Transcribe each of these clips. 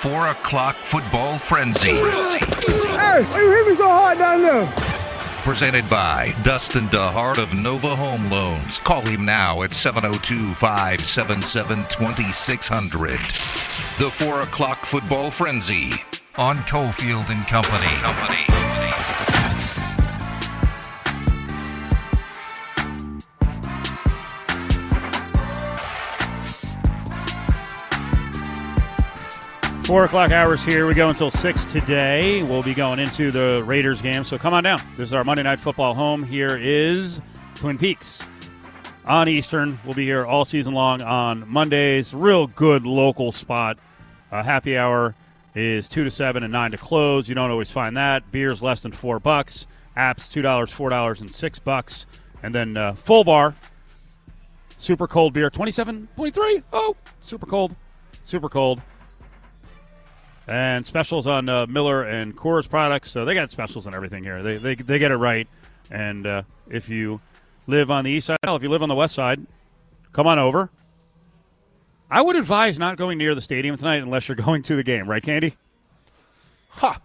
4 o'clock football frenzy. Hey, you hit me so hard down there. Presented by Dustin DeHart of Nova Home Loans. Call him now at 702 577 2600. The 4 o'clock football frenzy on Cofield and Company. Company. Four o'clock hours here. We go until six today. We'll be going into the Raiders game. So come on down. This is our Monday Night Football home. Here is Twin Peaks on Eastern. We'll be here all season long on Mondays. Real good local spot. Uh, happy hour is two to seven and nine to close. You don't always find that. Beers less than four bucks. Apps two dollars, four dollars, and six bucks. And then uh, full bar, super cold beer, twenty seven point three. Oh, super cold, super cold. And specials on uh, Miller and Coors products. So they got specials on everything here. They, they, they get it right. And uh, if you live on the east side, hell, if you live on the west side, come on over. I would advise not going near the stadium tonight unless you're going to the game, right, Candy? Ha!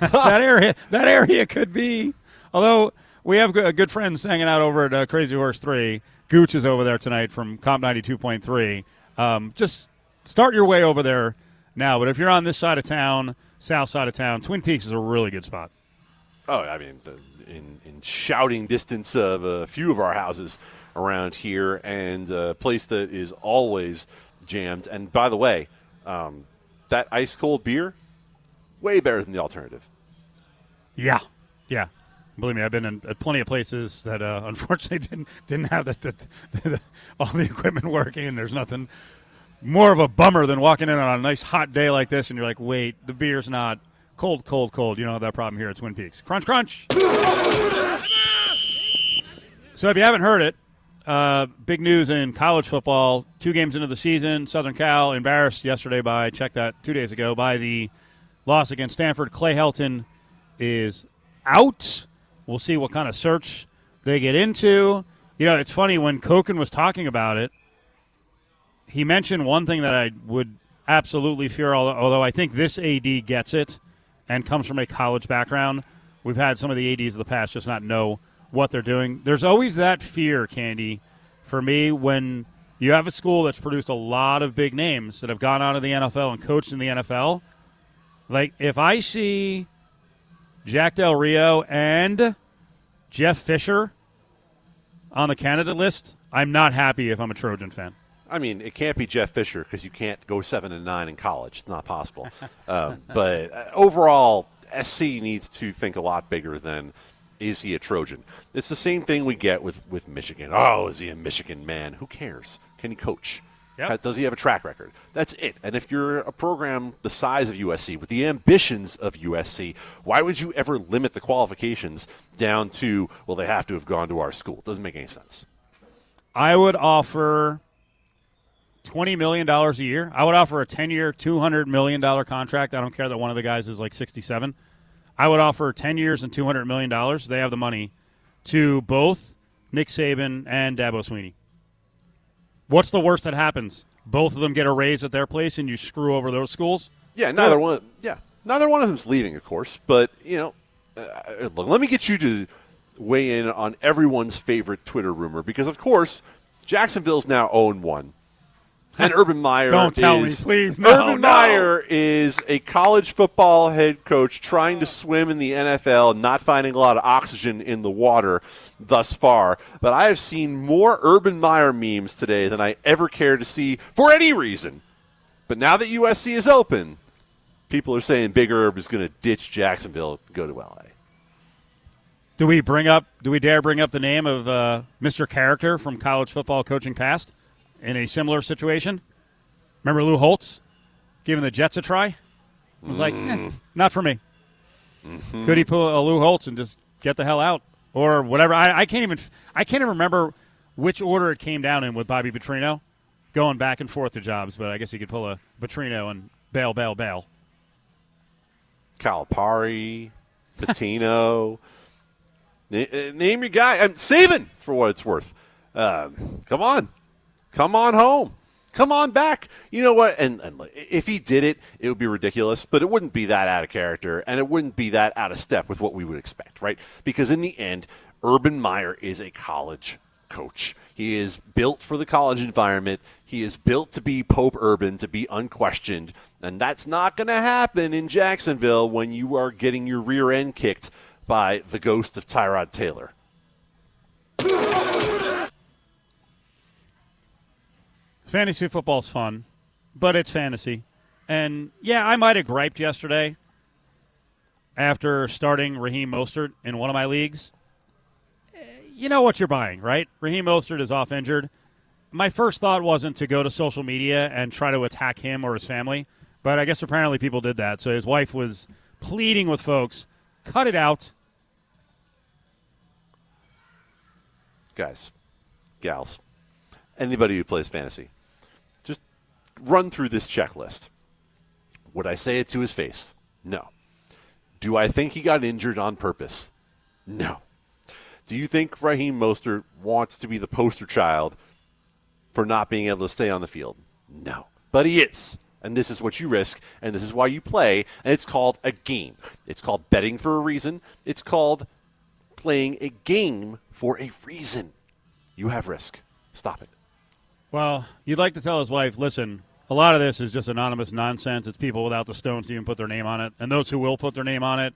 that area, that area could be. Although we have good, good friends hanging out over at uh, Crazy Horse Three. Gooch is over there tonight from Comp ninety two point three. Um, just start your way over there now. But if you're on this side of town, south side of town, Twin Peaks is a really good spot. Oh, I mean, the, in, in shouting distance of a few of our houses around here, and a place that is always jammed. And by the way, um, that ice cold beer, way better than the alternative. Yeah, yeah. Believe me, I've been in plenty of places that uh, unfortunately didn't didn't have the, the, the, all the equipment working, and there's nothing more of a bummer than walking in on a nice hot day like this, and you're like, wait, the beer's not cold, cold, cold. You don't have that problem here at Twin Peaks. Crunch, crunch. so if you haven't heard it, uh, big news in college football. Two games into the season, Southern Cal embarrassed yesterday by check that two days ago by the loss against Stanford. Clay Helton is out. We'll see what kind of search they get into. You know, it's funny when Koken was talking about it. He mentioned one thing that I would absolutely fear, although I think this AD gets it and comes from a college background. We've had some of the ADs of the past just not know what they're doing. There's always that fear, Candy, for me when you have a school that's produced a lot of big names that have gone out of the NFL and coached in the NFL. Like if I see Jack Del Rio and Jeff Fisher on the candidate list, I'm not happy if I'm a Trojan fan. I mean, it can't be Jeff Fisher because you can't go seven and nine in college. It's not possible. um, but uh, overall, SC needs to think a lot bigger than is he a Trojan. It's the same thing we get with with Michigan. Oh, is he a Michigan man? Who cares? Can he coach? Yep. Does he have a track record? That's it. And if you're a program the size of USC, with the ambitions of USC, why would you ever limit the qualifications down to, well, they have to have gone to our school? It doesn't make any sense. I would offer $20 million a year. I would offer a 10 year, $200 million contract. I don't care that one of the guys is like 67. I would offer 10 years and $200 million. They have the money to both Nick Saban and Dabo Swinney. What's the worst that happens? Both of them get a raise at their place, and you screw over those schools. Yeah, neither one. Yeah, neither one of them's leaving, of course. But you know, uh, let me get you to weigh in on everyone's favorite Twitter rumor because, of course, Jacksonville's now own one. And Urban Meyer Don't tell is, me, please. No, Urban no. Meyer is a college football head coach trying to swim in the NFL, not finding a lot of oxygen in the water thus far. But I have seen more Urban Meyer memes today than I ever care to see for any reason. But now that USC is open, people are saying Big Herb is going to ditch Jacksonville and go to LA. Do we bring up? Do we dare bring up the name of uh, Mr. Character from college football coaching past in a similar situation? Remember Lou Holtz giving the Jets a try? I was like, eh, not for me. Could he pull a Lou Holtz and just get the hell out or whatever? I, I can't even. I can't even remember which order it came down in with Bobby Petrino, going back and forth to jobs. But I guess he could pull a Petrino and bail, bail, bail. Calipari, Pitino. Na- uh, name your guy. I'm saving for what it's worth. Um, come on, come on home. Come on back. You know what? And, and if he did it, it would be ridiculous, but it wouldn't be that out of character and it wouldn't be that out of step with what we would expect, right? Because in the end, Urban Meyer is a college coach. He is built for the college environment. He is built to be Pope Urban, to be unquestioned. And that's not going to happen in Jacksonville when you are getting your rear end kicked by the ghost of Tyrod Taylor. Fantasy football's fun, but it's fantasy. And yeah, I might have griped yesterday after starting Raheem Mostert in one of my leagues. Eh, you know what you're buying, right? Raheem Mostert is off injured. My first thought wasn't to go to social media and try to attack him or his family, but I guess apparently people did that. So his wife was pleading with folks, cut it out. Guys, gals, anybody who plays fantasy, run through this checklist. Would I say it to his face? No. Do I think he got injured on purpose? No. Do you think Raheem Mostert wants to be the poster child for not being able to stay on the field? No. But he is. And this is what you risk, and this is why you play, and it's called a game. It's called betting for a reason. It's called playing a game for a reason. You have risk. Stop it. Well, you'd like to tell his wife, listen, a lot of this is just anonymous nonsense. It's people without the stones to even put their name on it. And those who will put their name on it,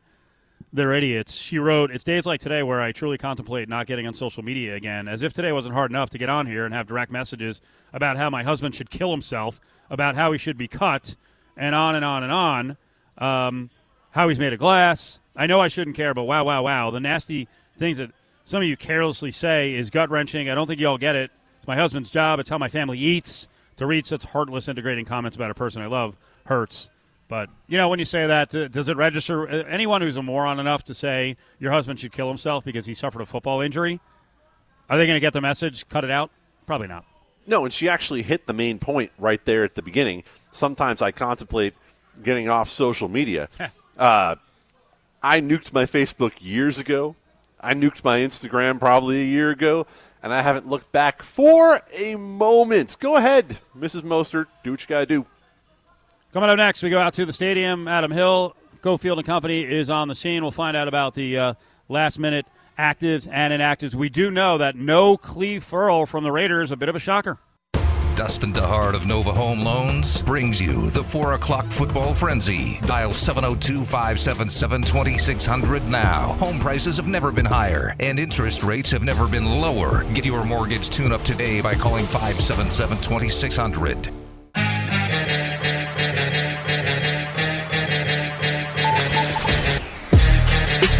they're idiots. She wrote, It's days like today where I truly contemplate not getting on social media again, as if today wasn't hard enough to get on here and have direct messages about how my husband should kill himself, about how he should be cut, and on and on and on. Um, how he's made of glass. I know I shouldn't care, but wow, wow, wow. The nasty things that some of you carelessly say is gut wrenching. I don't think you all get it. It's my husband's job. It's how my family eats. To read such heartless, integrating comments about a person I love hurts. But you know, when you say that, does it register? Uh, anyone who's a moron enough to say your husband should kill himself because he suffered a football injury, are they going to get the message? Cut it out? Probably not. No, and she actually hit the main point right there at the beginning. Sometimes I contemplate getting off social media. uh, I nuked my Facebook years ago. I nuked my Instagram probably a year ago, and I haven't looked back for a moment. Go ahead, Mrs. Mostert. Do what you got to do. Coming up next, we go out to the stadium. Adam Hill, Cofield and Company is on the scene. We'll find out about the uh, last minute actives and inactives. We do know that no Cleve Ferrell from the Raiders, a bit of a shocker. Dustin DeHart of Nova Home Loans brings you the 4 o'clock football frenzy. Dial 702 577 2600 now. Home prices have never been higher, and interest rates have never been lower. Get your mortgage tune up today by calling 577 2600.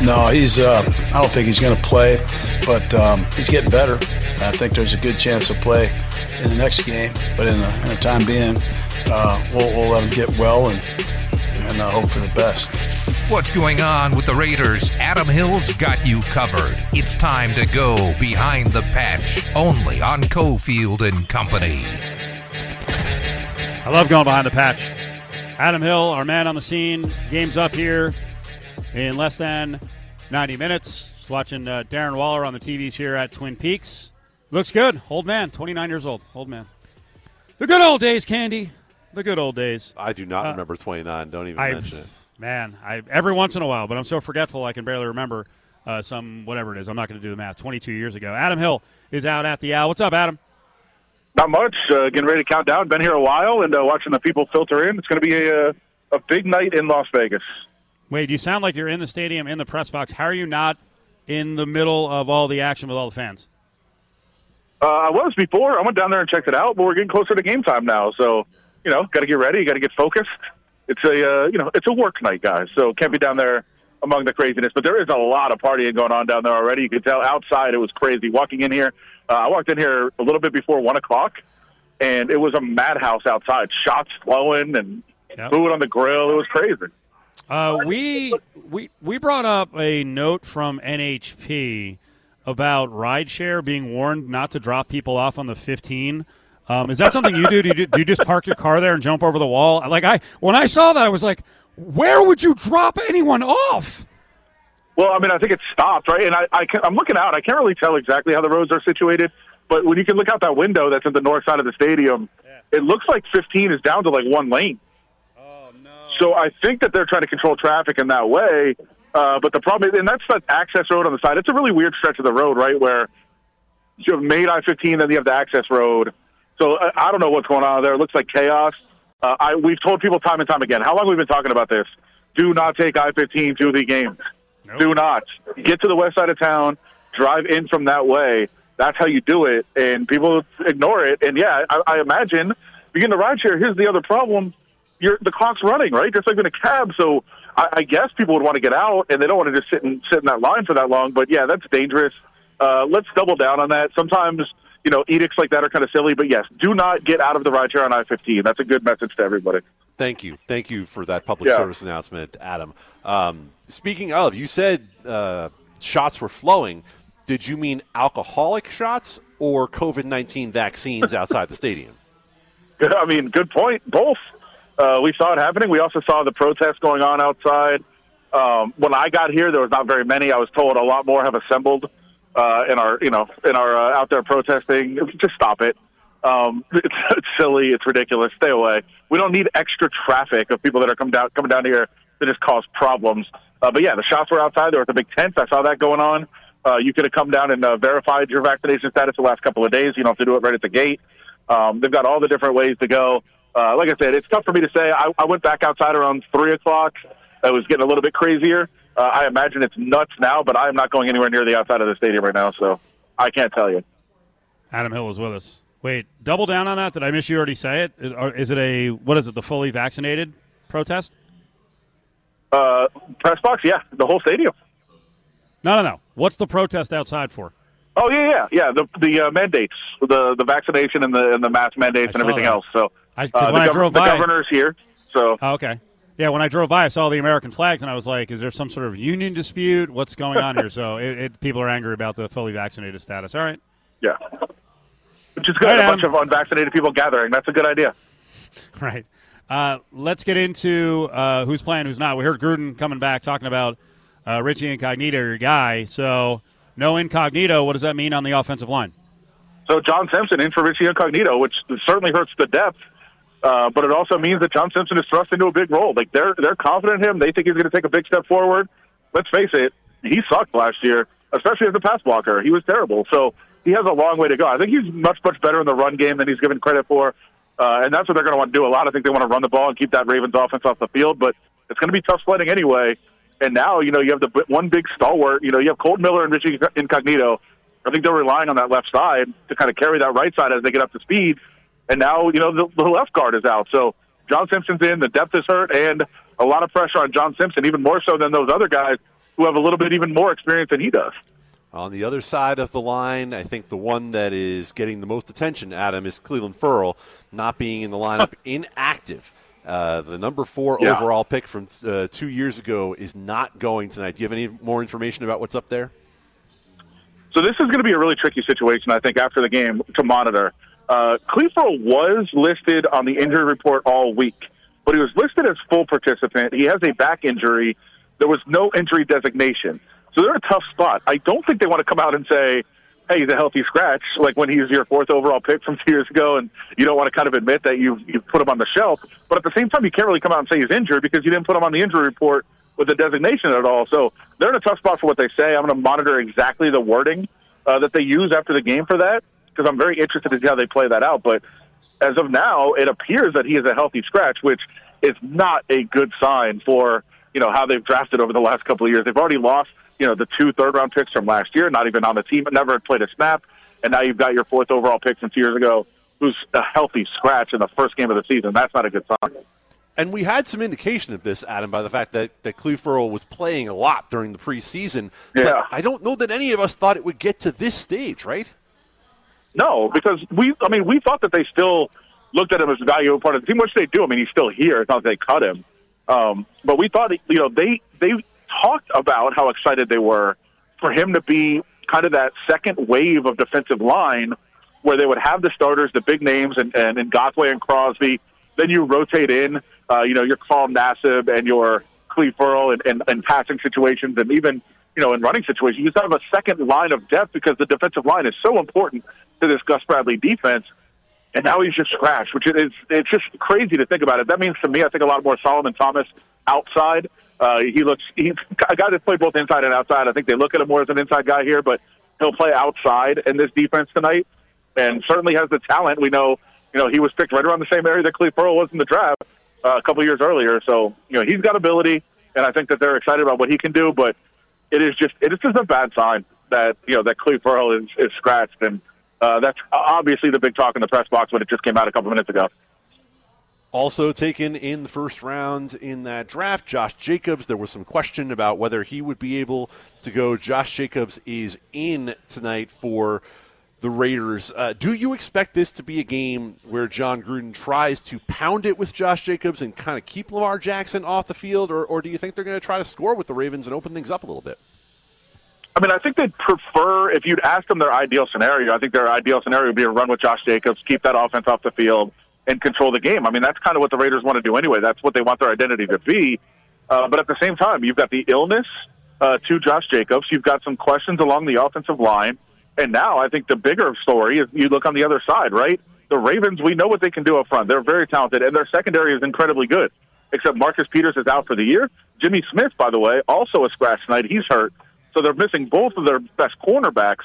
No, he's. Uh, I don't think he's going to play, but um, he's getting better. I think there's a good chance he'll play in the next game. But in the, in the time being, uh, we'll, we'll, let him get well and, and uh, hope for the best. What's going on with the Raiders? Adam Hill's got you covered. It's time to go behind the patch, only on Cofield and Company. I love going behind the patch. Adam Hill, our man on the scene. Game's up here in less than 90 minutes. Just watching uh, Darren Waller on the TVs here at Twin Peaks. Looks good. Old man, 29 years old. Old man. The good old days, Candy. The good old days. I do not uh, remember 29. Don't even I've, mention it. Man, I every once in a while, but I'm so forgetful I can barely remember uh, some whatever it is. I'm not going to do the math. 22 years ago. Adam Hill is out at the Al. What's up, Adam? Not much. Uh, getting ready to count down. Been here a while and uh, watching the people filter in. It's going to be a, a big night in Las Vegas. Wait, you sound like you're in the stadium, in the press box. How are you not in the middle of all the action with all the fans? Uh, I was before. I went down there and checked it out, but we're getting closer to game time now. So, you know, got to get ready. Got to get focused. It's a, uh, you know, it's a work night, guys. So can't be down there among the craziness. But there is a lot of partying going on down there already. You could tell outside it was crazy. Walking in here, uh, I walked in here a little bit before one o'clock, and it was a madhouse outside. Shots flowing and yep. food on the grill. It was crazy. Uh, we we we brought up a note from NHP about rideshare being warned not to drop people off on the 15. Um, is that something you do? Do you, do you just park your car there and jump over the wall? Like I, when I saw that, I was like, where would you drop anyone off? Well, I mean, I think it stopped, right? And I, I am looking out. I can't really tell exactly how the roads are situated, but when you can look out that window that's at the north side of the stadium, yeah. it looks like 15 is down to like one lane. Oh no. So I think that they're trying to control traffic in that way. Uh, but the problem is, and that's the access road on the side. It's a really weird stretch of the road, right, where you have made I-15, then you have the access road. So I, I don't know what's going on there. It looks like chaos. Uh, I, we've told people time and time again. How long we've we been talking about this? Do not take I-15 to the games. Nope. Do not get to the west side of town. Drive in from that way. That's how you do it, and people ignore it. And yeah, I, I imagine you get in the ride share. Here's the other problem: you're the clock's running, right? Just like in a cab. So I, I guess people would want to get out, and they don't want to just sit and sit in that line for that long. But yeah, that's dangerous. Uh, let's double down on that. Sometimes you know edicts like that are kind of silly, but yes, do not get out of the ride share on I-15. That's a good message to everybody. Thank you. Thank you for that public Yeah. service announcement, Adam. Um, speaking of, you said uh, shots were flowing. Did you mean alcoholic shots or COVID 19 vaccines outside the stadium? I mean, good point. Both. Uh, we saw it happening. We also saw the protests going on outside. Um, when I got here, there was not very many. I was told a lot more have assembled uh, in our, you know, in our uh, out there protesting. Just stop it. Um, it's, it's silly. It's ridiculous. Stay away. We don't need extra traffic of people that are coming down coming down here to just cause problems. Uh, but yeah, the shots were outside. There was a big tent. I saw that going on. Uh, you could have come down and uh, verified your vaccination status the last couple of days. You don't have to do it right at the gate. Um, they've got all the different ways to go. Uh, like I said, it's tough for me to say. I, I went back outside around three o'clock. It was getting a little bit crazier. Uh, I imagine it's nuts now, but I'm not going anywhere near the outside of the stadium right now, so I can't tell you. Adam Hill was with us. Wait, double down on that. Did I miss you already say it? Is, it a what is it? The fully vaccinated protest? Uh, press box, yeah, the whole stadium. No, no, no. What's the protest outside for? Oh yeah, yeah, yeah. The the uh, mandates, the the vaccination and the and the mask mandates I and everything that. else. So I- uh, when the, I drove by, the governor's here. So Oh, okay. Yeah, when I drove by, I saw the American flags, and I was like, "Is there some sort of union dispute? What's going on here?" So it, it, people are angry about the fully vaccinated status. All right, yeah, which is good. Right, a bunch of unvaccinated people gathering. That's a good idea. right. Uh, let's get into uh, who's playing, who's not. We heard Gruden coming back talking about uh, Richie Incognito, your guy. So no Incognito. What does that mean on the offensive line? So John Simpson in for Richie Incognito, which certainly hurts the depth, uh, but it also means that John Simpson is thrust into a big role. Like they're they're confident in him. They think he's going to take a big step forward. Let's face it, he sucked last year, especially as a pass blocker. He was terrible. So he has a long way to go. I think he's much much better in the run game than he's given credit for, uh, and that's what they're going to want to do a lot. I think they want to run the ball and keep that Ravens offense off the field, but it's going to be tough sledding anyway. And now, you know, you have the one big stalwart. You know, you have Kolton Miller and Richie Incognito. I think they're relying on that left side to kind of carry that right side as they get up to speed. And now, you know, the, the left guard is out. So John Simpson's in, the depth is hurt, and a lot of pressure on John Simpson, even more so than those other guys who have a little bit even more experience than he does. On the other side of the line, I think the one that is getting the most attention, Adam, is Clelin Ferrell not being in the lineup, inactive. Uh, the number four Yeah. overall pick from uh, two years ago is not going tonight. Do you have any more information about what's up there? So this is going to be a really tricky situation, I think, after the game to monitor. Uh, Clelin was listed on the injury report all week, but he was listed as full participant. He has a back injury. There was no injury designation. So they're in a tough spot. I don't think they want to come out and say, hey, he's a healthy scratch, like when he was your fourth overall pick from two years ago, and you don't want to kind of admit that you've, you've put him on the shelf. But at the same time, you can't really come out and say he's injured because you didn't put him on the injury report with the designation at all. So they're in a tough spot for what they say. I'm going to monitor exactly the wording uh, that they use after the game for that because I'm very interested to see how they play that out. But as of now, it appears that he is a healthy scratch, which is not a good sign for you know how they've drafted over the last couple of years. They've already lost you know the two third round picks from last year, not even on the team, never played a snap, and now you've got your fourth overall pick from two years ago, who's a healthy scratch in the first game of the season. That's not a good sign. And we had some indication of this, Adam, by the fact that, that Cleve was playing a lot during the preseason. Yeah. But I don't know that any of us thought it would get to this stage, right? No, because we, I mean, we thought that they still looked at him as a valuable part of the team, which they do. I mean, he's still here. It's not that they cut him. Um, but we thought, you know, they, they talked about how excited they were for him to be kind of that second wave of defensive line where they would have the starters, the big names, and, and, and Ngakoue and Crosby. Then you rotate in, uh, you know, your Carl Nassib and your Cleve Ferrell and, and, and passing situations and even, you know, in running situations. You just have a second line of depth because the defensive line is so important to this Gus Bradley defense. and now he's just scratched, which is it's just crazy to think about it. That means to me, I think a lot more Solomon Thomas outside. Uh, he looks he's a guy that's played both inside and outside. I think they look at him more as an inside guy here, but he'll play outside in this defense tonight, and certainly has the talent. We know, you know, he was picked right around the same area that Cleve Pearl was in the draft uh, a couple years earlier. So you know, he's got ability, and I think that they're excited about what he can do. But it is just it is just a bad sign that you know that Cleve Pearl is, is scratched and uh, that's obviously the big talk in the press box when it just came out a couple minutes ago. Also taken in the first round in that draft, Josh Jacobs. There was some question about whether he would be able to go. Josh Jacobs is in tonight for the Raiders. Uh, do you expect this to be a game where Jon Gruden tries to pound it with Josh Jacobs and kind of keep Lamar Jackson off the field, or, or do you think they're going to try to score with the Ravens and open things up a little bit? I mean, I think they'd prefer if you'd ask them their ideal scenario. I think their ideal scenario would be a run with Josh Jacobs, keep that offense off the field, and control the game. I mean, that's kind of what the Raiders want to do anyway. That's what they want their identity to be. Uh, but at the same time, you've got the illness uh, to Josh Jacobs. You've got some questions along the offensive line, and now I think the bigger story is you look on the other side, right? The Ravens, we know what they can do up front. They're very talented, and their secondary is incredibly good. Except Marcus Peters is out for the year. Jimmy Smith, by the way, also a scratch tonight. He's hurt. So they're missing both of their best cornerbacks.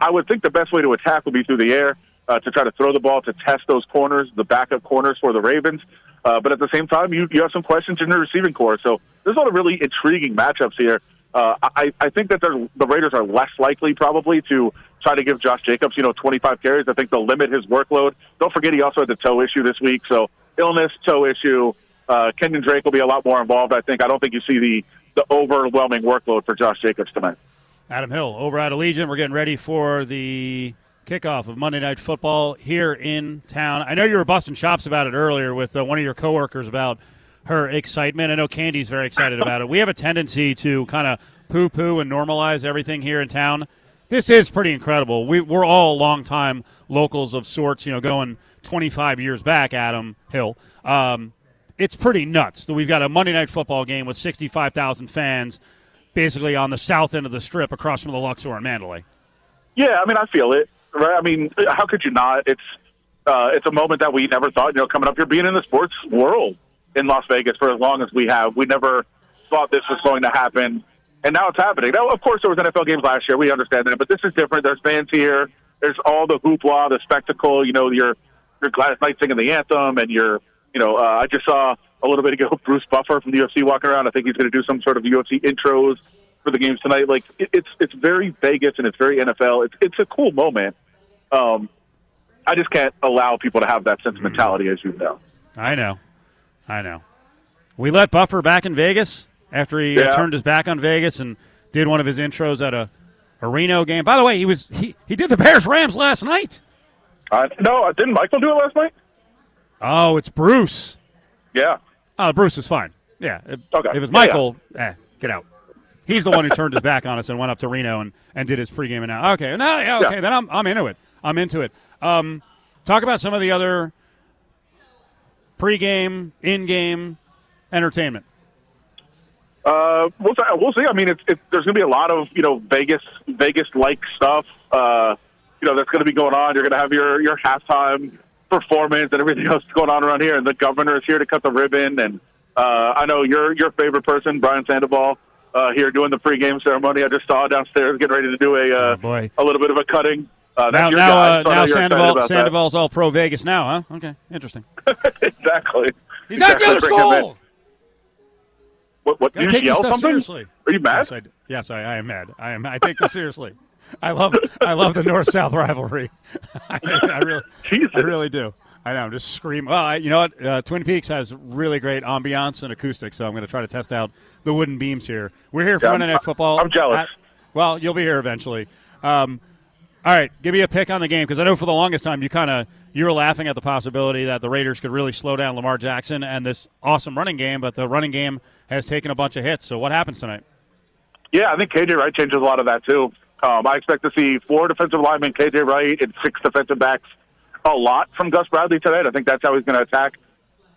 I would think the best way to attack would be through the air uh, to try to throw the ball to test those corners, the backup corners for the Ravens. Uh, but at the same time, you, you have some questions in your receiving corps. So there's a lot of really intriguing matchups here. Uh, I, I think that the Raiders are less likely probably to try to give Josh Jacobs, you know, 25 carries. I think they'll limit his workload. Don't forget he also had the toe issue this week. So illness, toe issue. Uh, Kenyan Drake will be a lot more involved. I think. I don't think you see the the overwhelming workload for Josh Jacobs tonight. Adam Hill over at Allegiant. We're getting ready for the kickoff of Monday Night Football here in town. I know you were busting chops about it earlier with uh, one of your coworkers about her excitement. I know Candy's very excited about it. We have a tendency to kind of poo poo and normalize everything here in town. This is pretty incredible. We, we're all longtime locals of sorts, you know, going 25 years back, Adam Hill. Um, it's pretty nuts that we've got a Monday night football game with 65,000 fans basically on the south end of the strip across from the Luxor and Mandalay. Yeah, I mean, I feel it. Right? I mean, how could you not? It's uh, it's a moment that we never thought, you know, coming up here, being in the sports world in Las Vegas for as long as we have. We never thought this was going to happen, and now it's happening. Now, of course, there was NFL games last year. We understand that, but this is different. There's fans here. There's all the hoopla, the spectacle. You know, your your Gladys Knight singing the anthem, and your you know, uh, I just saw a little bit ago Bruce Buffer from the UFC walking around. I think he's going to do some sort of UFC intros for the games tonight. Like it, it's it's very Vegas and it's very NFL. It's it's a cool moment. Um, I just can't allow people to have that sentimentality, as you know. I know, I know. We let Buffer back in Vegas after he uh, yeah. uh, turned his back on Vegas and did one of his intros at a, a Reno game. By the way, he was he, he did the Bears Rams last night. Uh, no, didn't Michael do it last night? Oh, it's Bruce. Yeah. Oh, Bruce is fine. Yeah. If, okay. if it's Michael, yeah, eh, get out. He's the one who turned his back on us and went up to Reno and, and did his pregame and now. Okay, now yeah, okay, yeah. then I'm I'm into it. I'm into it. Um, talk about some of the other pregame, in-game entertainment. Uh, we'll, we'll see. I mean, it's, it's, there's going to be a lot of you know Vegas Vegas like stuff. Uh, you know that's going to be going on. You're going to have your your halftime performance and everything else going on around here. And the governor is here to cut the ribbon. And uh, I know your your favorite person, Brian Sandoval, uh, here doing the pregame ceremony. I just saw downstairs getting ready to do a uh, oh a little bit of a cutting. Uh, now, now, uh, now Sandoval, Sandoval's all pro Vegas now, huh? Okay, interesting. exactly. He's exactly. at the other school. What? What? Did you yell something? Seriously. Are you mad? Yes, I, yes, I, I am mad. I am. I take this seriously. I love I love the North South rivalry. I, I, really Jesus. I really do. I know. I'm just screaming. Well, I, you know what? Uh, Twin Peaks has really great ambiance and acoustics, so I'm going to try to test out the wooden beams here. We're here for yeah, Monday Night Football. I'm jealous. At, well, you'll be here eventually. Um, all right, give me a pick on the game because I know for the longest time you kind of you were laughing at the possibility that the Raiders could really slow down Lamar Jackson and this awesome running game, but the running game has taken a bunch of hits. So what happens tonight? Yeah, I think KJ Wright changes a lot of that too. Um, I expect to see four defensive linemen, KJ Wright, and six defensive backs a lot from Gus Bradley tonight. I think that's how he's going to attack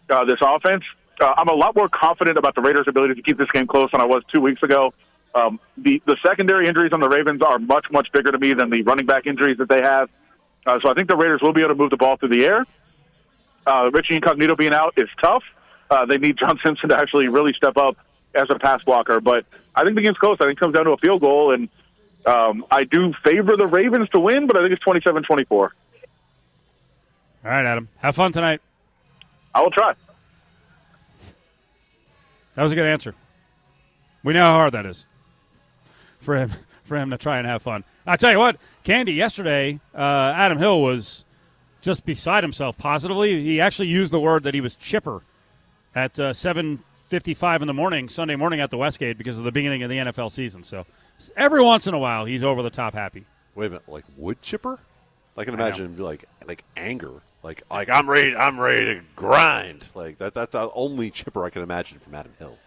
uh, this offense. Uh, I'm a lot more confident about the Raiders' ability to keep this game close than I was two weeks ago. Um, the the secondary injuries on the Ravens are much much bigger to me than the running back injuries that they have. Uh, so I think the Raiders will be able to move the ball through the air. Uh, Richie Incognito being out is tough. Uh, they need John Simpson to actually really step up as a pass blocker. But I think the game's close. I think it comes down to a field goal. And um, I do favor the Ravens to win, but I think it's 27 24. All right, Adam. Have fun tonight. I will try. That was a good answer. We know how hard that is for him for him to try and have fun. I tell you what, Candy yesterday, uh, Adam Hill was just beside himself positively. He actually used the word that he was chipper at uh, seven fifty five in the morning Sunday morning at the Westgate because of the beginning of the NFL season. So every once in a while, he's over the top happy. Wait a minute, like wood chipper? I can imagine be like like anger, like like I'm ready, I'm ready to grind. Like that. That's the only chipper I can imagine from Adam Hill.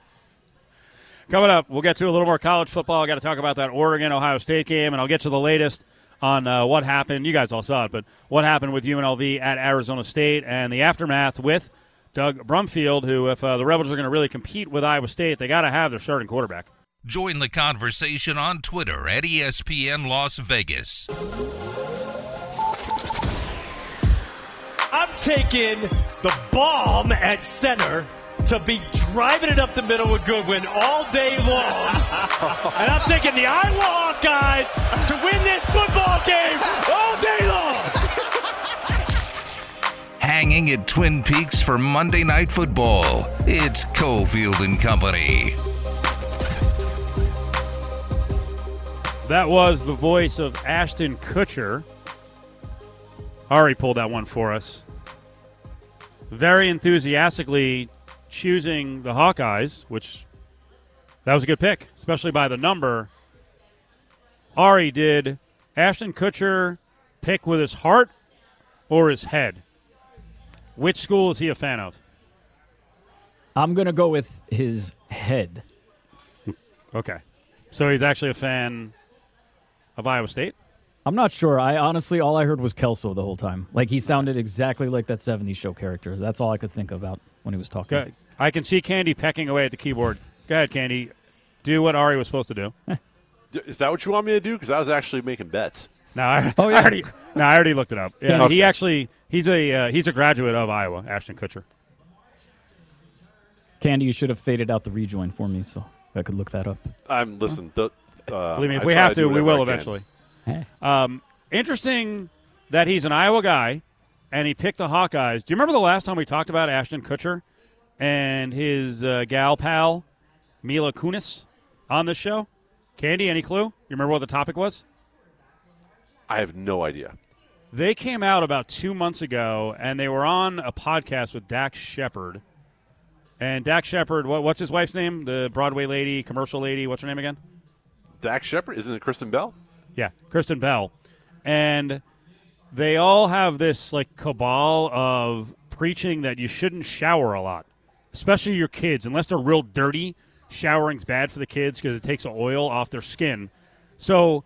Coming up, we'll get to a little more college football. I got to talk about that Oregon Ohio State game, and I'll get to the latest on uh, what happened. You guys all saw it, but what happened with UNLV at Arizona State and the aftermath with Doug Brumfield, who, if uh, the Rebels are going to really compete with Iowa State, they got to have their starting quarterback. Join the conversation on Twitter at ESPN Las Vegas. I'm taking the bomb at center to be driving it up the middle with Goodwin all day long. and I'm taking the Iowa Hawkeyes to win this football game all day long. Hanging at Twin Peaks for Monday Night Football. It's Cofield and Company. That was the voice of Ashton Kutcher. Ari pulled that one for us. Very enthusiastically choosing the Hawkeyes, which that was a good pick, especially by the number. Ari, did Ashton Kutcher pick with his heart or his head? Which school is he a fan of? I'm going to go with his head. Okay. So he's actually a fan of Iowa State? I'm not sure. I honestly, all I heard was Kelso the whole time. Like he sounded exactly like that 70s show character. That's all I could think about when he was talking. Good. I can see Candy pecking away at the keyboard. Go ahead, Candy. Do what Ari was supposed to do. Is that what you want me to do? Because I was actually making bets. No, I, Oh, yeah. I already, no, I already looked it up. Yeah, Okay. he actually he's a uh, he's a graduate of Iowa, Ashton Kutcher. Candy, you should have faded out the rejoin for me so I could look that up. I'm listen. The, uh, Believe me, if I we have do to, we will eventually. Hey. Um, interesting that he's an Iowa guy, and he picked the Hawkeyes. Do you remember the last time we talked about Ashton Kutcher and his uh, gal pal Mila Kunis on this show? Candy, any clue? You remember what the topic was? I have no idea. They came out about two months ago, and they were on a podcast with Dax Shepard. And Dax Shepard, what, what's his wife's name? The Broadway lady, commercial lady. What's her name again? Dax Shepard isn't it Kristen Bell? Yeah, Kristen Bell. And they all have this like cabal of preaching that you shouldn't shower a lot, especially your kids, unless they're real dirty. Showering's bad for the kids because it takes the oil off their skin. So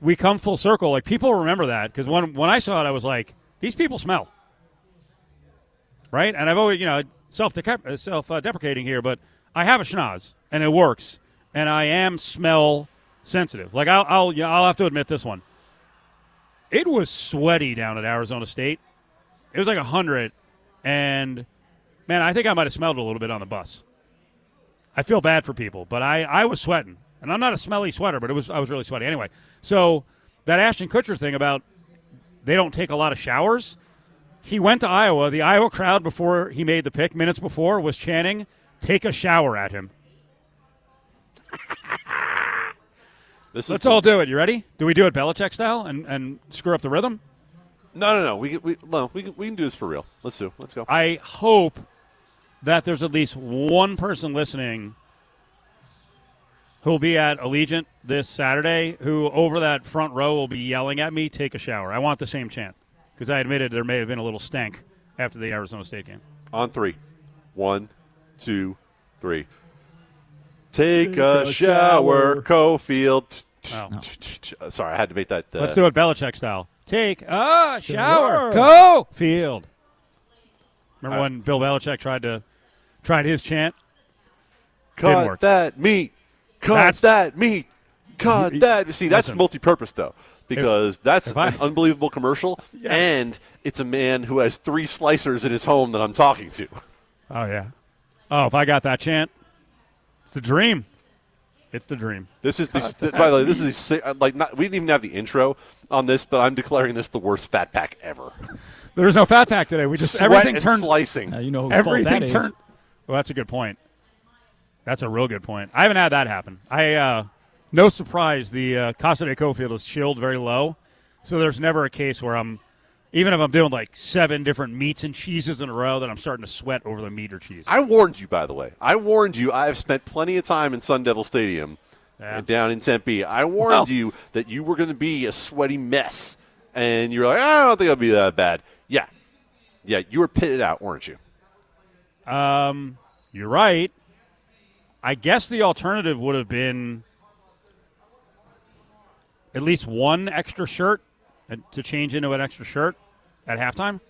we come full circle. Like people remember that because when when I saw it, I was like, these people smell, right? And I've always you know self self uh, deprecating here, but I have a schnoz and it works, and I am smell sensitive. Like I'll I'll yeah, I'll have to admit this one. It was sweaty down at Arizona State. It was like hundred, and man, I think I might have smelled a little bit on the bus. I feel bad for people, but I, I was sweating, and I'm not a smelly sweater, but it was I was really sweaty anyway. So that Ashton Kutcher thing about they don't take a lot of showers. He went to Iowa. The Iowa crowd before he made the pick, minutes before, was chanting, "Take a shower at him." This Let's all do it. You ready? Do we do it Belichick style and, and screw up the rhythm? no, no, no. We can- we no, we we can do this for real. Let's do. Let's go. I hope that there's at least one person listening who will be at Allegiant this Saturday who, over that front row, will be yelling at me, take a shower. I want the same chant because I admitted there may have been a little stank after the Arizona State game. On three. One, two, three. Take a shower, Cofield. Oh. Sorry, I had to make that. Uh, Let's do it Belichick style. Take a shower. Shower. Cofield. Remember when Bill Belichick tried to tried his chant? Cut that meat. Cut That's- that meat. Cut You- that. See, that's listen. multi-purpose though. because that's if I- an unbelievable commercial, and it's a man who has three slicers in his home that I'm talking to. Oh yeah. Oh, if I got that chant, it's the dream. It's the dream. This is the, th- by the way, this is the like not, we didn't even have the intro on this, but I'm declaring this the worst fat pack ever. There was no fat pack today. We just Sweat everything and turned slicing. Uh, you know whose fault everything that is. turned. Well, that's a good point. That's a real good point. I haven't had that happen. I uh, no surprise the uh, Casa de Cofield is chilled very low, so there's never a case where I'm even if I'm doing like seven different meats and cheeses in a row that I'm starting to sweat over the meat or cheese. I warned you, by the way. I warned you. I have spent plenty of time in Sun Devil Stadium Yeah. uh, down in Tempe. I warned Well- you that you were going to be a sweaty mess, and you're like, I don't think it'll be that bad. Yeah, yeah, you were pitted out, weren't you? Um, you're right. I guess the alternative would have been at least one extra shirt to change into an extra shirt at halftime.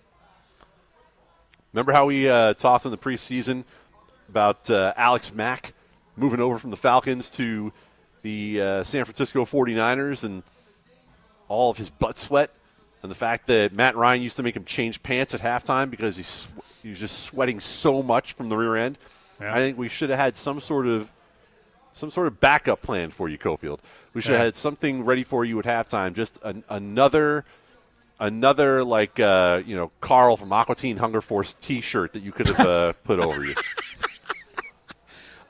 Remember how we uh, talked in the preseason about uh, Alex Mack moving over from the Falcons to the uh, San Francisco 49ers and all of his butt sweat and the fact that Matt Ryan used to make him change pants at halftime because he's, sw- he was just sweating so much from the rear end. Yeah. I think we should have had some sort of some sort of backup plan for you, Cofield. We should have Yeah. had something ready for you at halftime. Just an, another another like uh, you know Carl from Aqua Teen Hunger Force T-shirt that you could have uh, put over you.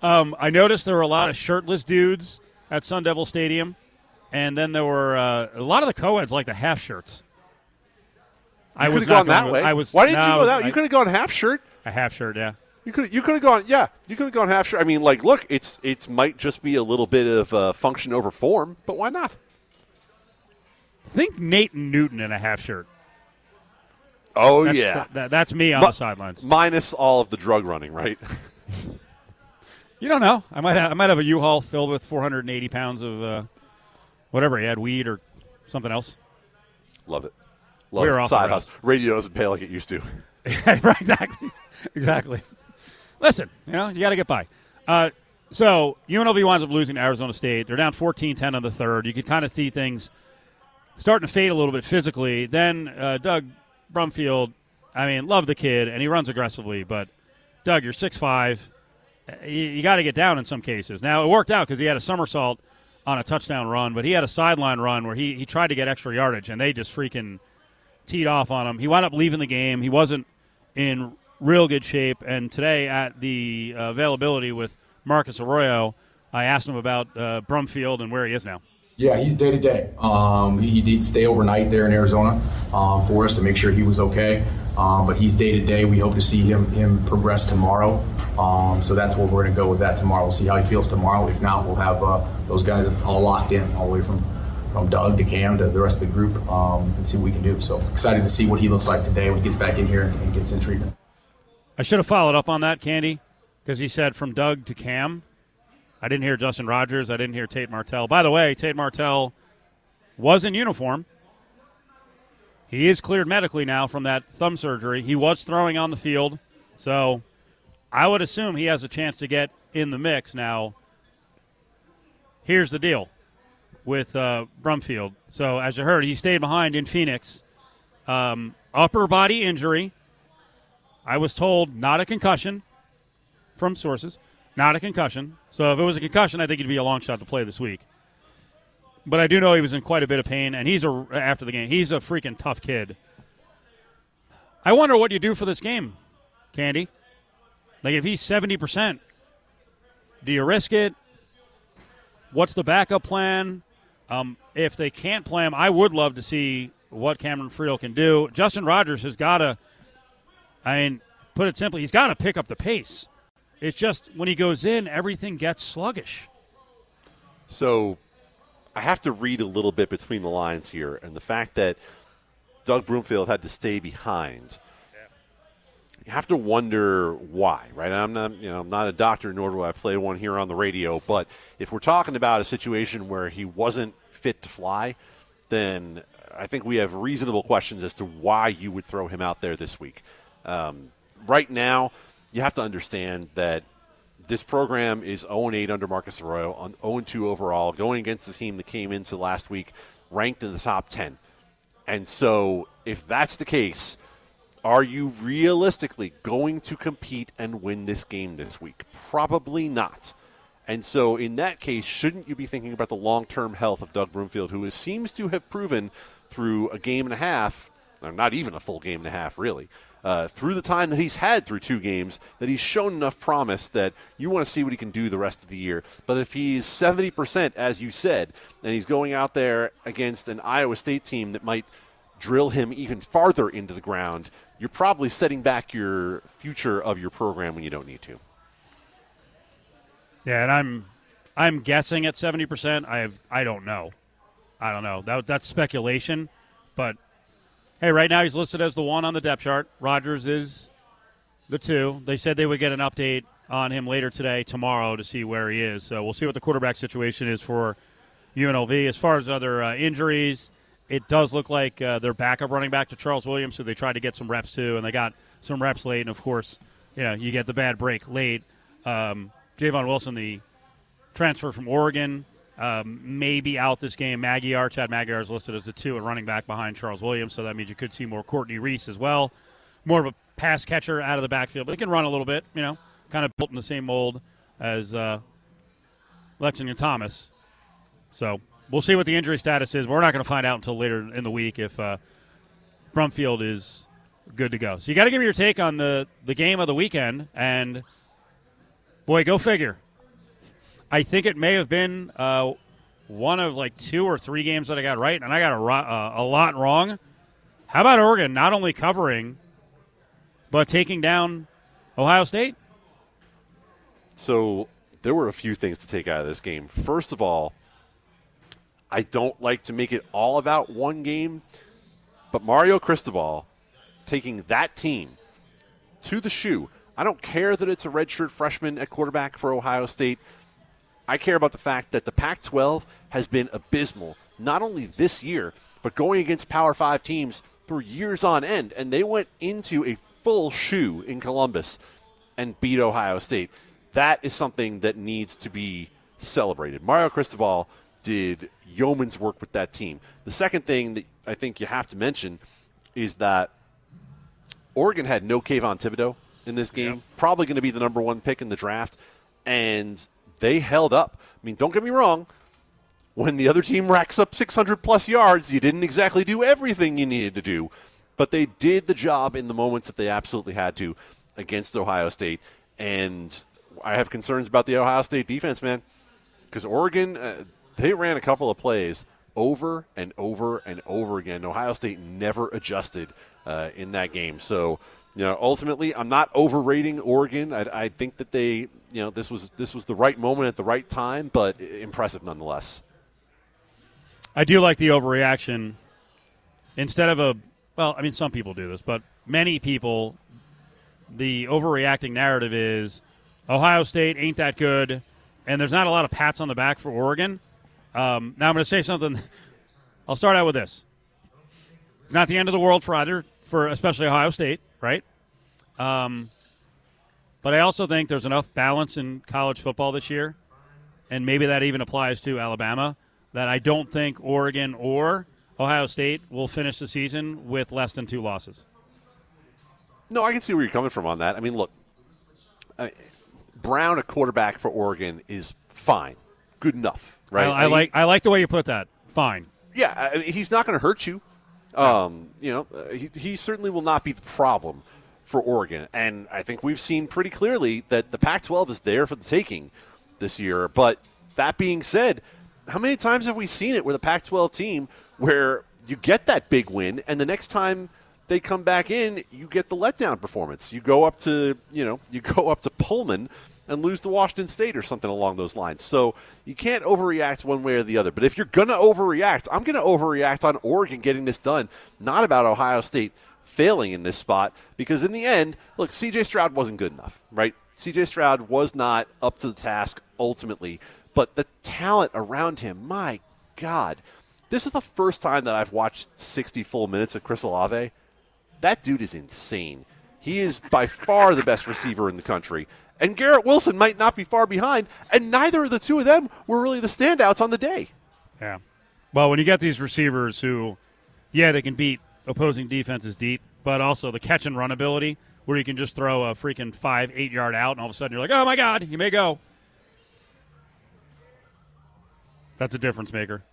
Um, I noticed there were a lot of shirtless dudes at Sun Devil Stadium, and then there were uh, a lot of the co-eds like the half shirts. I You could was have gone that with- way. I was. Why didn't no, you go that? way? I- You could have gone half shirt. a half shirt, yeah. You could you could have gone yeah. You could have gone half shirt. I mean, like, look, it's it's might just be a little bit of uh, function over form, but why not? Think Nathan Newton in a half shirt. Oh That's, yeah, that- that- that's me on the sidelines. minus all of the drug running, right? You don't know. I might have, I might have a U-Haul filled with 480 pounds of uh, whatever he had, weed or something else. Love it. Love We were it. off Side house. Radio doesn't pay like it used to. exactly, exactly. Listen, you know, you got to get by. Uh, so UNLV winds up losing to Arizona State. They're down 14-10 on the third. You could kind of see things starting to fade a little bit physically. Then uh, Doug Brumfield, I mean, love the kid, and he runs aggressively. But Doug, you're six five. You, you got to get down in some cases. Now it worked out because he had a somersault on a touchdown run, but he had a sideline run where he he tried to get extra yardage, and they just freaking teed off on him. He wound up leaving the game. He wasn't in real good shape. And today at the uh, availability with Marcus Arroyo, I asked him about uh, Brumfield and where he is now. Yeah, he's day to day. He did stay overnight there in Arizona um, for us to make sure he was okay. Um, but he's day to day. We hope to see him him progress tomorrow. Um, so that's where we're going to go with that tomorrow. We'll see how he feels tomorrow. If not, we'll have uh, those guys all locked in, all the way from from Doug to Cam to the rest of the group, um, and see what we can do. So excited to see what he looks like today when he gets back in here and gets in treatment. I should have followed up on that, Candy, because he said from Doug to Cam. I didn't hear Justin Rogers. I didn't hear Tate Martell. By the way, Tate Martell was in uniform. He is cleared medically now from that thumb surgery. He was throwing on the field, so I would assume he has a chance to get in the mix. Now, here's the deal with uh, Brumfield. So, as you heard, he stayed behind in Phoenix. Um, upper body injury. I was told not a concussion from sources, not a concussion. So if it was a concussion, I think he'd be a long shot to play this week. But I do know he was in quite a bit of pain, and he's a after the game. He's a freaking tough kid. I wonder what you do for this game, Candy. Like if he's seventy percent, do you risk it? What's the backup plan? Um, if they can't play him, I would love to see what Cameron Friel can do. Justin Rogers has got to I mean, put it simply, he's got to pick up the pace. It's just when he goes in, everything gets sluggish. So I have to read a little bit between the lines here, and the fact that Doug Brumfield had to stay behind. You have to wonder why, right? I'm not, you know, I'm not a doctor, nor do I play one here on the radio. But if we're talking about a situation where he wasn't fit to fly, then I think we have reasonable questions as to why you would throw him out there this week. Um, right now, you have to understand that this program is 0 8 under Marcus Arroyo, on 0 2 overall, going against the team that came into last week ranked in the top 10. And so, if that's the case, are you realistically going to compete and win this game this week? Probably not. And so, in that case, shouldn't you be thinking about the long term health of Doug Brumfield, who is, seems to have proven through a game and a half, or not even a full game and a half, really, uh, through the time that he's had through two games, that he's shown enough promise that you want to see what he can do the rest of the year. But if he's 70%, as you said, and he's going out there against an Iowa State team that might drill him even farther into the ground, you're probably setting back your future of your program when you don't need to. Yeah, and I'm I'm guessing at 70%. I have I don't know. I don't know. That that's speculation, but hey, right now he's listed as the one on the depth chart. Rogers is the two. They said they would get an update on him later today, tomorrow, to see where he is. So we'll see what the quarterback situation is for UNLV. As far as other uh, injuries, it does look like uh, their backup running back to Charles Williams, who they tried to get some reps to, and they got some reps late. And of course, you know, you get the bad break late. Um, Javon Wilson, the transfer from Oregon, um, maybe out this game. Maggie Magyar, Chad Magyar is listed as the two at running back behind Charles Williams, so that means you could see more Courtney Reese as well. More of a pass catcher out of the backfield, but he can run a little bit, you know, kind of built in the same mold as uh, Lexington Thomas. So we'll see what the injury status is. We're not going to find out until later in the week if uh, Brumfield is good to go. So you got to give me your take on the, the game of the weekend, and boy, go figure. I think it may have been uh, one of like two or three games that I got right, and I got a, uh, a lot wrong. How about Oregon not only covering, but taking down Ohio State? So there were a few things to take out of this game. First of all, I don't like to make it all about one game, but Mario Cristobal taking that team to the shoe. I don't care that it's a redshirt freshman at quarterback for Ohio State. I care about the fact that the Pac 12 has been abysmal, not only this year, but going against Power 5 teams for years on end. And they went into a full shoe in Columbus and beat Ohio State. That is something that needs to be celebrated. Mario Cristobal did yeoman's work with that team. The second thing that I think you have to mention is that Oregon had no Kayvon Thibodeaux in this game, yep. probably going to be the number one pick in the draft. And they held up. I mean, don't get me wrong. When the other team racks up 600 plus yards, you didn't exactly do everything you needed to do, but they did the job in the moments that they absolutely had to against Ohio State. And I have concerns about the Ohio State defense, man, because Oregon, uh, they ran a couple of plays over and over and over again. Ohio State never adjusted uh, in that game. So you know, ultimately, I'm not overrating Oregon. I, I, think that they, you know, this was this was the right moment at the right time, but impressive nonetheless. I do like the overreaction. Instead of a, well, I mean, some people do this, but many people, the overreacting narrative is Ohio State ain't that good, and there's not a lot of pats on the back for Oregon. Um, now I'm going to say something. I'll start out with this. It's not the end of the world for either, for especially Ohio State right? Um, but I also think there's enough balance in college football this year, and maybe that even applies to Alabama, that I don't think Oregon or Ohio State will finish the season with less than two losses. No, I can see where you're coming from on that. I mean, look, I, Brown, a quarterback for Oregon, is fine, good enough, right? I, I like I like the way you put that. Fine. Yeah, I mean, he's not going to hurt you. Um, you know, uh, he, he certainly will not be the problem for Oregon. And I think we've seen pretty clearly that the Pac 12 is there for the taking this year. But that being said, how many times have we seen it with a Pac 12 team where you get that big win and the next time they come back in, you get the letdown performance? You go up to, you know, you go up to Pullman and lose to Washington State or something along those lines. So you can't overreact one way or the other. But if you're going to overreact, I'm going to overreact on Oregon getting this done, not about Ohio State failing in this spot because in the end, look, CJ Stroud wasn't good enough, right? CJ Stroud was not up to the task ultimately, but the talent around him, my God. This is the first time that I've watched 60 full minutes of Chris Olave. That dude is insane. He is by far the best receiver in the country and Garrett Wilson might not be far behind, and neither of the two of them were really the standouts on the day. Yeah. Well, when you get these receivers who, yeah, they can beat opposing defenses deep, but also the catch and run ability where you can just throw a freaking five, eight yard out, and all of a sudden you're like, oh my God, you may go. That's a difference maker.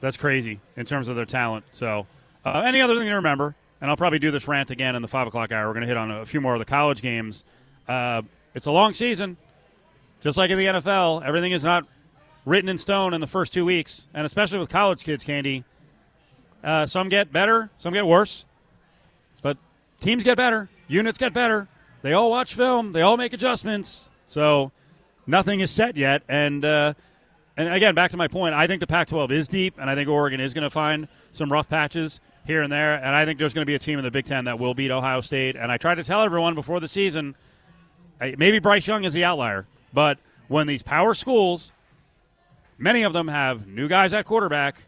That's crazy in terms of their talent. So, uh, any other thing to remember, and I'll probably do this rant again in the 5 o'clock hour. We're going to hit on a few more of the college games. Uh, it's a long season. Just like in the NFL, everything is not written in stone in the first two weeks, and especially with college kids, Candy. Uh, some get better, some get worse, but teams get better, units get better. They all watch film, they all make adjustments. So nothing is set yet, and uh, and again, back to my point, I think the Pac-12 is deep, and I think Oregon is going to find some rough patches here and there, and I think there's going to be a team in the Big Ten that will beat Ohio State. And I tried to tell everyone before the season, maybe Bryce Young is the outlier, but when these power schools, many of them have new guys at quarterback.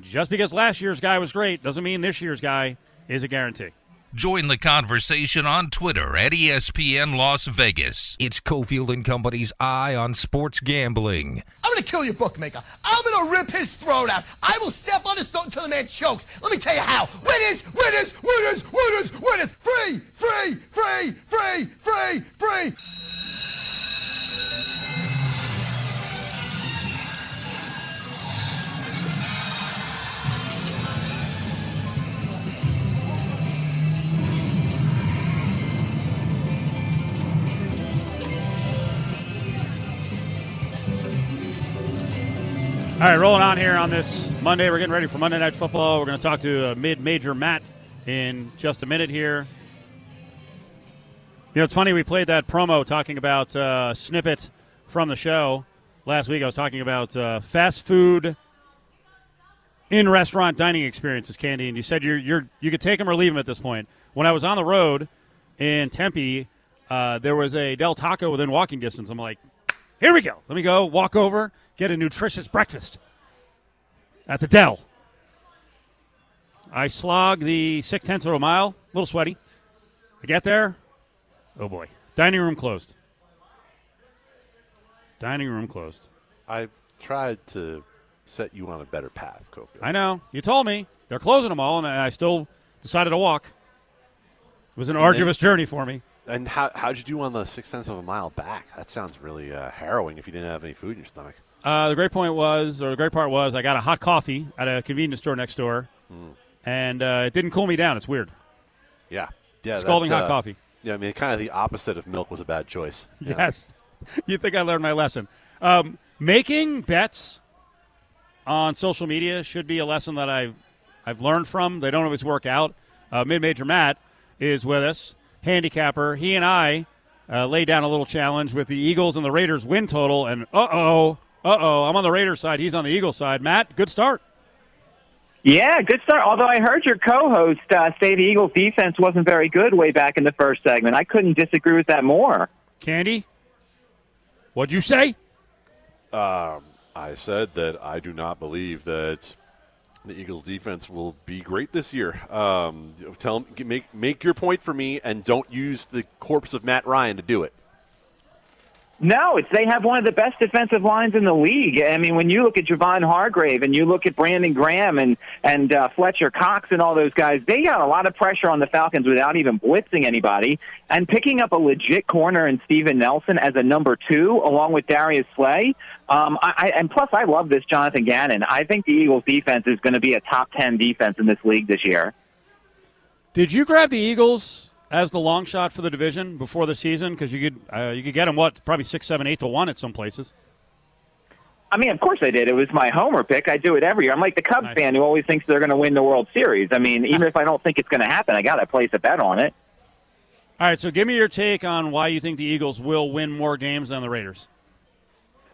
Just because last year's guy was great doesn't mean this year's guy is a guarantee. Join the conversation on Twitter at ESPN Las Vegas. It's Cofield and Company's Eye on Sports Gambling. I'm going to kill your bookmaker. I'm going to rip his throat out. I will step on his throat until the man chokes. Let me tell you how. Winners, winners, winners, winners, winners. Free, free, free, free, free, free. All right, rolling on here on this Monday. We're getting ready for Monday Night Football. We're going to talk to uh, mid-major Matt in just a minute here. You know, it's funny. We played that promo talking about uh, snippet from the show last week. I was talking about uh, fast food in restaurant dining experiences, Candy, and you said you're, you're you could take them or leave them at this point. When I was on the road in Tempe, uh, there was a Del Taco within walking distance. I'm like, here we go. Let me go walk over get a nutritious breakfast at the Dell. I slog the six tenths of a mile, a little sweaty. I get there. Oh boy. Dining room closed. Dining room closed. I tried to set you on a better path, Kofi. I know. You told me. They're closing them all, and I still decided to walk. It was an arduous journey for me. And how, how'd you do on the six tenths of a mile back? That sounds really uh, harrowing if you didn't have any food in your stomach. Uh, the great point was, or the great part was, I got a hot coffee at a convenience store next door, mm. and uh, it didn't cool me down. It's weird. Yeah, yeah, scalding that, hot uh, coffee. Yeah, I mean, kind of the opposite of milk was a bad choice. Yes, you think I learned my lesson? Um, making bets on social media should be a lesson that I've I've learned from. They don't always work out. Uh, Mid Major Matt is with us, handicapper. He and I uh, laid down a little challenge with the Eagles and the Raiders win total, and uh oh, uh oh, I'm on the Raiders side. He's on the Eagles side. Matt, good start. Yeah, good start. Although I heard your co-host uh, say the Eagles' defense wasn't very good way back in the first segment, I couldn't disagree with that more. Candy, what'd you say? Um, I said that I do not believe that the Eagles' defense will be great this year. Um, tell make make your point for me, and don't use the corpse of Matt Ryan to do it. No, it's they have one of the best defensive lines in the league. I mean, when you look at Javon Hargrave and you look at Brandon Graham and and uh, Fletcher Cox and all those guys, they got a lot of pressure on the Falcons without even blitzing anybody. And picking up a legit corner in Steven Nelson as a number two, along with Darius Slay. Um, I, and plus, I love this Jonathan Gannon. I think the Eagles' defense is going to be a top ten defense in this league this year. Did you grab the Eagles as the long shot for the division before the season? Because you could uh, you could get them what probably six, seven, eight to one at some places. I mean, of course I did. It was my homer pick. I do it every year. I'm like the Cubs nice. fan who always thinks they're going to win the World Series. I mean, even if I don't think it's going to happen, I got to place a bet on it. All right, so give me your take on why you think the Eagles will win more games than the Raiders.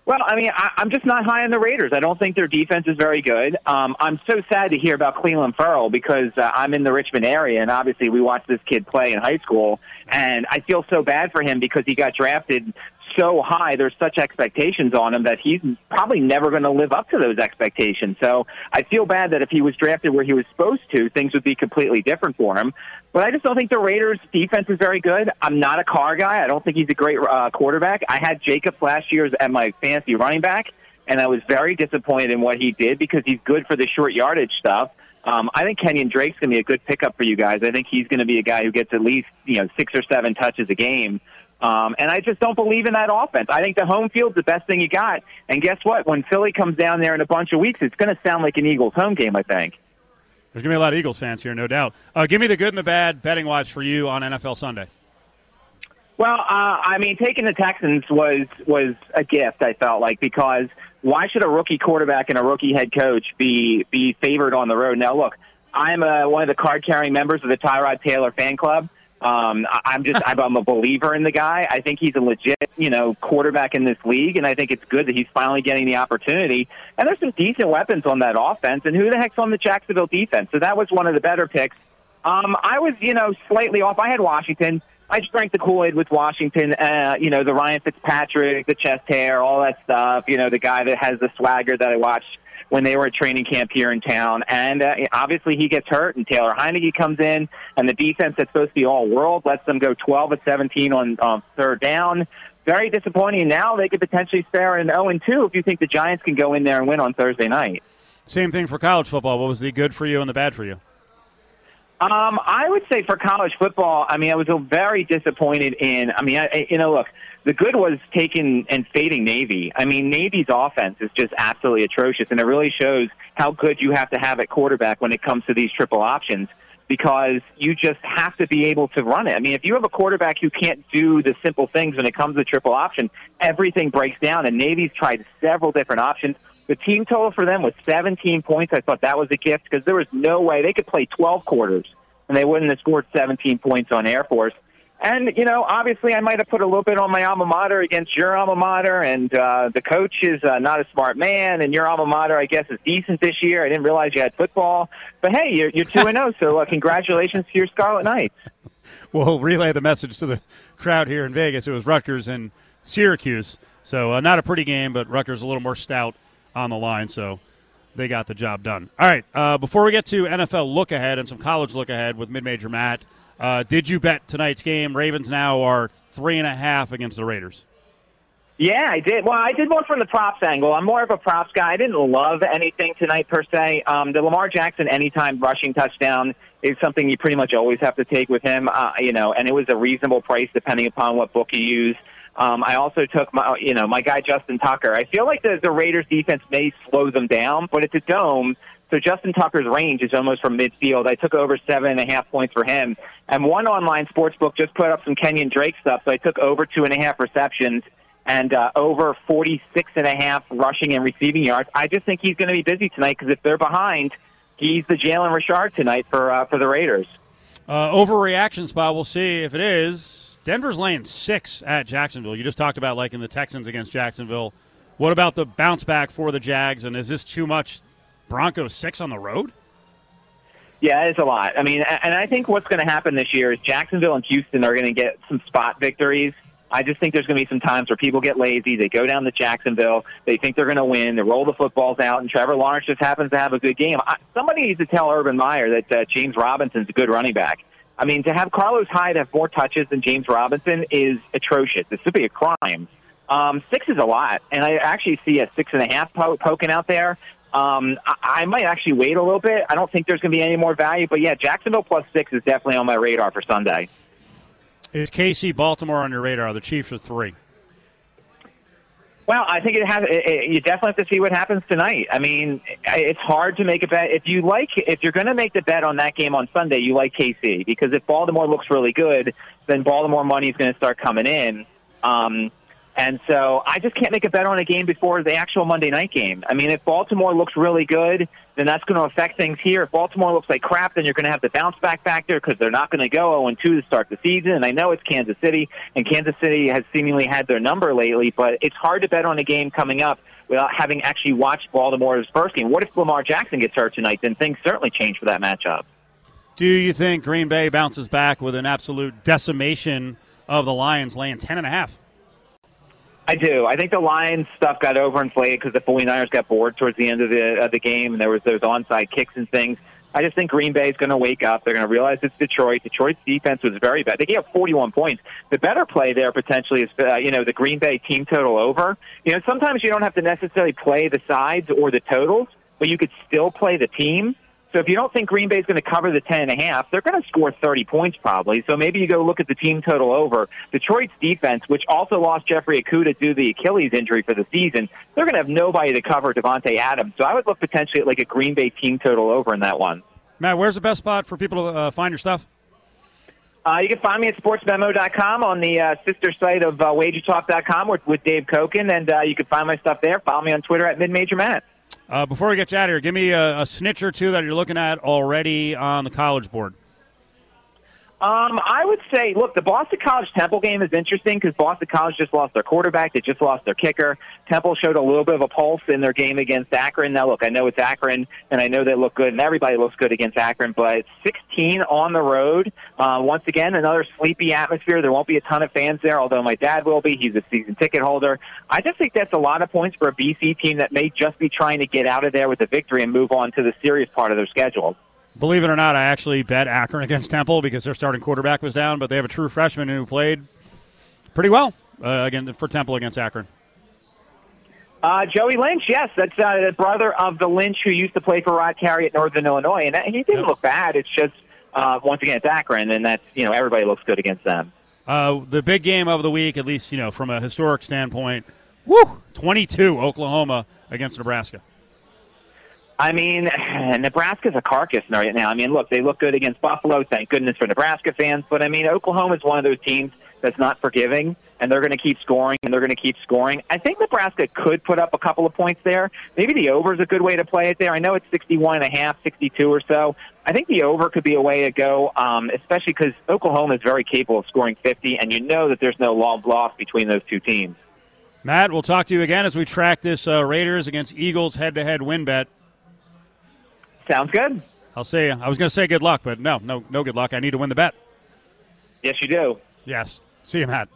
Well, I mean, I, I'm just not high on the Raiders. I don't think their defense is very good. Um, I'm so sad to hear about Clelin Ferrell because uh, I'm in the Richmond area, and obviously we watched this kid play in high school, and I feel so bad for him because he got drafted so high. There's such expectations on him that he's probably never going to live up to those expectations. So I feel bad that if he was drafted where he was supposed to, things would be completely different for him. But I just don't think the Raiders' defense is very good. I'm not a Carr guy. I don't think he's a great uh, quarterback. I had Jacobs last year as my fantasy running back, and I was very disappointed in what he did because he's good for the short yardage stuff. Um, I think Kenyan Drake's going to be a good pickup for you guys. I think he's going to be a guy who gets at least you know six or seven touches a game. Um, and I just don't believe in that offense. I think the home field's the best thing you got. And guess what? When Philly comes down there in a bunch of weeks, it's going to sound like an Eagles home game. I think. There's going to be a lot of Eagles fans here, no doubt. Uh, give me the good and the bad betting watch for you on NFL Sunday. Well, uh, I mean, taking the Texans was was a gift. I felt like because why should a rookie quarterback and a rookie head coach be be favored on the road? Now, look, I'm a, one of the card carrying members of the Tyrod Taylor fan club. Um, I'm just I'm a believer in the guy. I think he's a legit, you know, quarterback in this league, and I think it's good that he's finally getting the opportunity. And there's some decent weapons on that offense. And who the heck's on the Jacksonville defense? So that was one of the better picks. Um, I was, you know, slightly off. I had Washington. I just drank the Kool Aid with Washington. Uh, you know, the Ryan Fitzpatrick, the chest hair, all that stuff. You know, the guy that has the swagger that I watched when they were at training camp here in town. And uh, obviously he gets hurt, and Taylor Heinicke comes in, and the defense that's supposed to be all world lets them go 12 of 17 on um, third down. Very disappointing. Now they could potentially spare an 0 and 2 if you think the Giants can go in there and win on Thursday night. Same thing for college football. What was the good for you and the bad for you? Um, I would say for college football, I mean, I was very disappointed in. I mean, I, you know, look, the good was taking and fading Navy. I mean, Navy's offense is just absolutely atrocious, and it really shows how good you have to have at quarterback when it comes to these triple options because you just have to be able to run it. I mean, if you have a quarterback who can't do the simple things when it comes to triple option, everything breaks down, and Navy's tried several different options. The team total for them was 17 points. I thought that was a gift because there was no way they could play 12 quarters and they wouldn't have scored 17 points on Air Force. And, you know, obviously I might have put a little bit on my alma mater against your alma mater, and uh, the coach is uh, not a smart man, and your alma mater, I guess, is decent this year. I didn't realize you had football. But, hey, you're, 2 and 0, so uh, congratulations to your Scarlet Knights. We'll relay the message to the crowd here in Vegas. It was Rutgers and Syracuse. So uh, not a pretty game, but Rutgers a little more stout on the line. So they got the job done. All right. Uh, before we get to NFL look ahead and some college look ahead with mid major Matt, uh, did you bet tonight's game? Ravens now are three and a half against the Raiders. Yeah, I did. Well, I did more from the props angle. I'm more of a props guy. I didn't love anything tonight per se. Um, the Lamar Jackson anytime rushing touchdown is something you pretty much always have to take with him. Uh, you know, and it was a reasonable price depending upon what book you use. Um, I also took my, you know, my guy Justin Tucker. I feel like the, the Raiders defense may slow them down, but it's a dome. So Justin Tucker's range is almost from midfield. I took over seven and a half points for him. And one online sports book just put up some Kenyan Drake stuff. So I took over two and a half receptions and uh, over 46 and a half rushing and receiving yards. I just think he's going to be busy tonight because if they're behind, he's the Jalen Richard tonight for uh, for the Raiders. Uh, overreaction spot. We'll see if it is. Denver's laying six at Jacksonville. You just talked about like in the Texans against Jacksonville. What about the bounce back for the Jags? And is this too much? Broncos six on the road. Yeah, it's a lot. I mean, and I think what's going to happen this year is Jacksonville and Houston are going to get some spot victories. I just think there's going to be some times where people get lazy. They go down to Jacksonville. They think they're going to win. They roll the footballs out, and Trevor Lawrence just happens to have a good game. I, somebody needs to tell Urban Meyer that uh, James Robinson's a good running back. I mean, to have Carlos Hyde have more touches than James Robinson is atrocious. This would be a crime. Um, six is a lot, and I actually see a six and a half po- poking out there. Um, I, I might actually wait a little bit. I don't think there's going to be any more value, but yeah, Jacksonville plus six is definitely on my radar for Sunday. Is KC Baltimore on your radar? The Chiefs are three. Well, I think it has. It, it, you definitely have to see what happens tonight. I mean, it's hard to make a bet. If you like, if you're going to make the bet on that game on Sunday, you like KC because if Baltimore looks really good, then Baltimore money is going to start coming in. Um, and so I just can't make a bet on a game before the actual Monday night game. I mean, if Baltimore looks really good, then that's going to affect things here. If Baltimore looks like crap, then you're going to have the bounce back factor because they're not going to go 0 2 to start the season. And I know it's Kansas City, and Kansas City has seemingly had their number lately, but it's hard to bet on a game coming up without having actually watched Baltimore's first game. What if Lamar Jackson gets hurt tonight? Then things certainly change for that matchup. Do you think Green Bay bounces back with an absolute decimation of the Lions, laying ten and a half? I do. I think the Lions stuff got overinflated because the 49ers got bored towards the end of the of the game, and there was those onside kicks and things. I just think Green Bay is going to wake up. They're going to realize it's Detroit. Detroit's defense was very bad. They gave up 41 points. The better play there potentially is, uh, you know, the Green Bay team total over. You know, sometimes you don't have to necessarily play the sides or the totals, but you could still play the team. So if you don't think Green Bay is going to cover the 10 and a half, they're going to score 30 points probably. So maybe you go look at the team total over. Detroit's defense, which also lost Jeffrey Okudah due to the Achilles injury for the season, they're going to have nobody to cover Davante Adams. So I would look potentially at like a Green Bay team total over in that one. Matt, where's the best spot for people to uh, find your stuff? Uh, you can find me at sportsmemo.com on the uh, sister site of uh, wagertalk.com with, with Dave Cokin, and uh, you can find my stuff there. Follow me on Twitter at midmajormatt. Uh, before we get you out of here, give me a, a snitch or two that you're looking at already on the college board. Um, I would say, look, the Boston College Temple game is interesting because Boston College just lost their quarterback. They just lost their kicker. Temple showed a little bit of a pulse in their game against Akron. Now, look, I know it's Akron, and I know they look good, and everybody looks good against Akron, but 16 on the road. Uh, once again, another sleepy atmosphere. There won't be a ton of fans there, although my dad will be. He's a season ticket holder. I just think that's a lot of points for a BC team that may just be trying to get out of there with a victory and move on to the serious part of their schedule. Believe it or not, I actually bet Akron against Temple because their starting quarterback was down, but they have a true freshman who played pretty well uh, again for Temple against Akron. Uh, Joey Lynch, yes, that's uh, the brother of the Lynch who used to play for Rod Carey at Northern Illinois, and he didn't look bad. It's just uh, once again it's Akron, and that's you know everybody looks good against them. Uh, the big game of the week, at least you know from a historic standpoint, woo, twenty-two Oklahoma against Nebraska. I mean, Nebraska's a carcass right now. I mean, look, they look good against Buffalo. Thank goodness for Nebraska fans. But I mean, Oklahoma is one of those teams that's not forgiving, and they're going to keep scoring, and they're going to keep scoring. I think Nebraska could put up a couple of points there. Maybe the over is a good way to play it there. I know it's 61 and a half, 62 or so. I think the over could be a way to go, um, especially because Oklahoma is very capable of scoring 50, and you know that there's no long loss between those two teams. Matt, we'll talk to you again as we track this uh, Raiders against Eagles head-to-head win bet. Sounds good. I'll say I was going to say good luck, but no, no, no good luck. I need to win the bet. Yes, you do. Yes. See you, Matt.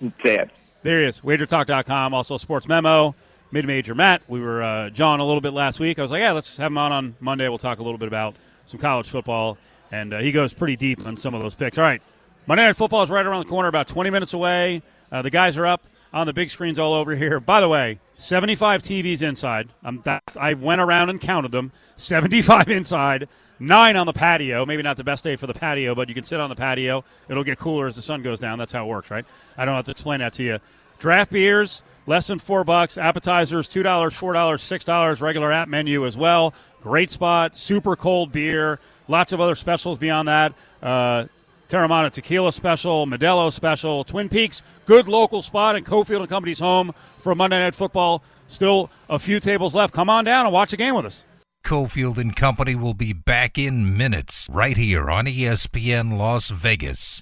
See it. There he is. WagerTalk.com. Also, Sports Memo. Mid Major Matt. We were uh, John a little bit last week. I was like, yeah, let's have him on on Monday. We'll talk a little bit about some college football, and uh, he goes pretty deep on some of those picks. All right, Monday Night Football is right around the corner, about 20 minutes away. Uh, the guys are up on the big screens all over here. By the way, 75 TVs inside. Um, that, I went around and counted them. 75 inside, nine on the patio. Maybe not the best day for the patio, but you can sit on the patio. It'll get cooler as the sun goes down. That's how it works, right? I don't have to explain that to you. Draft beers, less than four bucks. Appetizers, two dollars, four dollars, six dollars. Regular app menu as well. Great spot. Super cold beer. Lots of other specials beyond that. Uh, Teremana Tequila Special, Modelo Special, Twin Peaks, good local spot in Cofield and Company's home for Monday Night Football. Still a few tables left. Come on down and watch a game with us. Cofield and Company will be back in minutes right here on ESPN Las Vegas.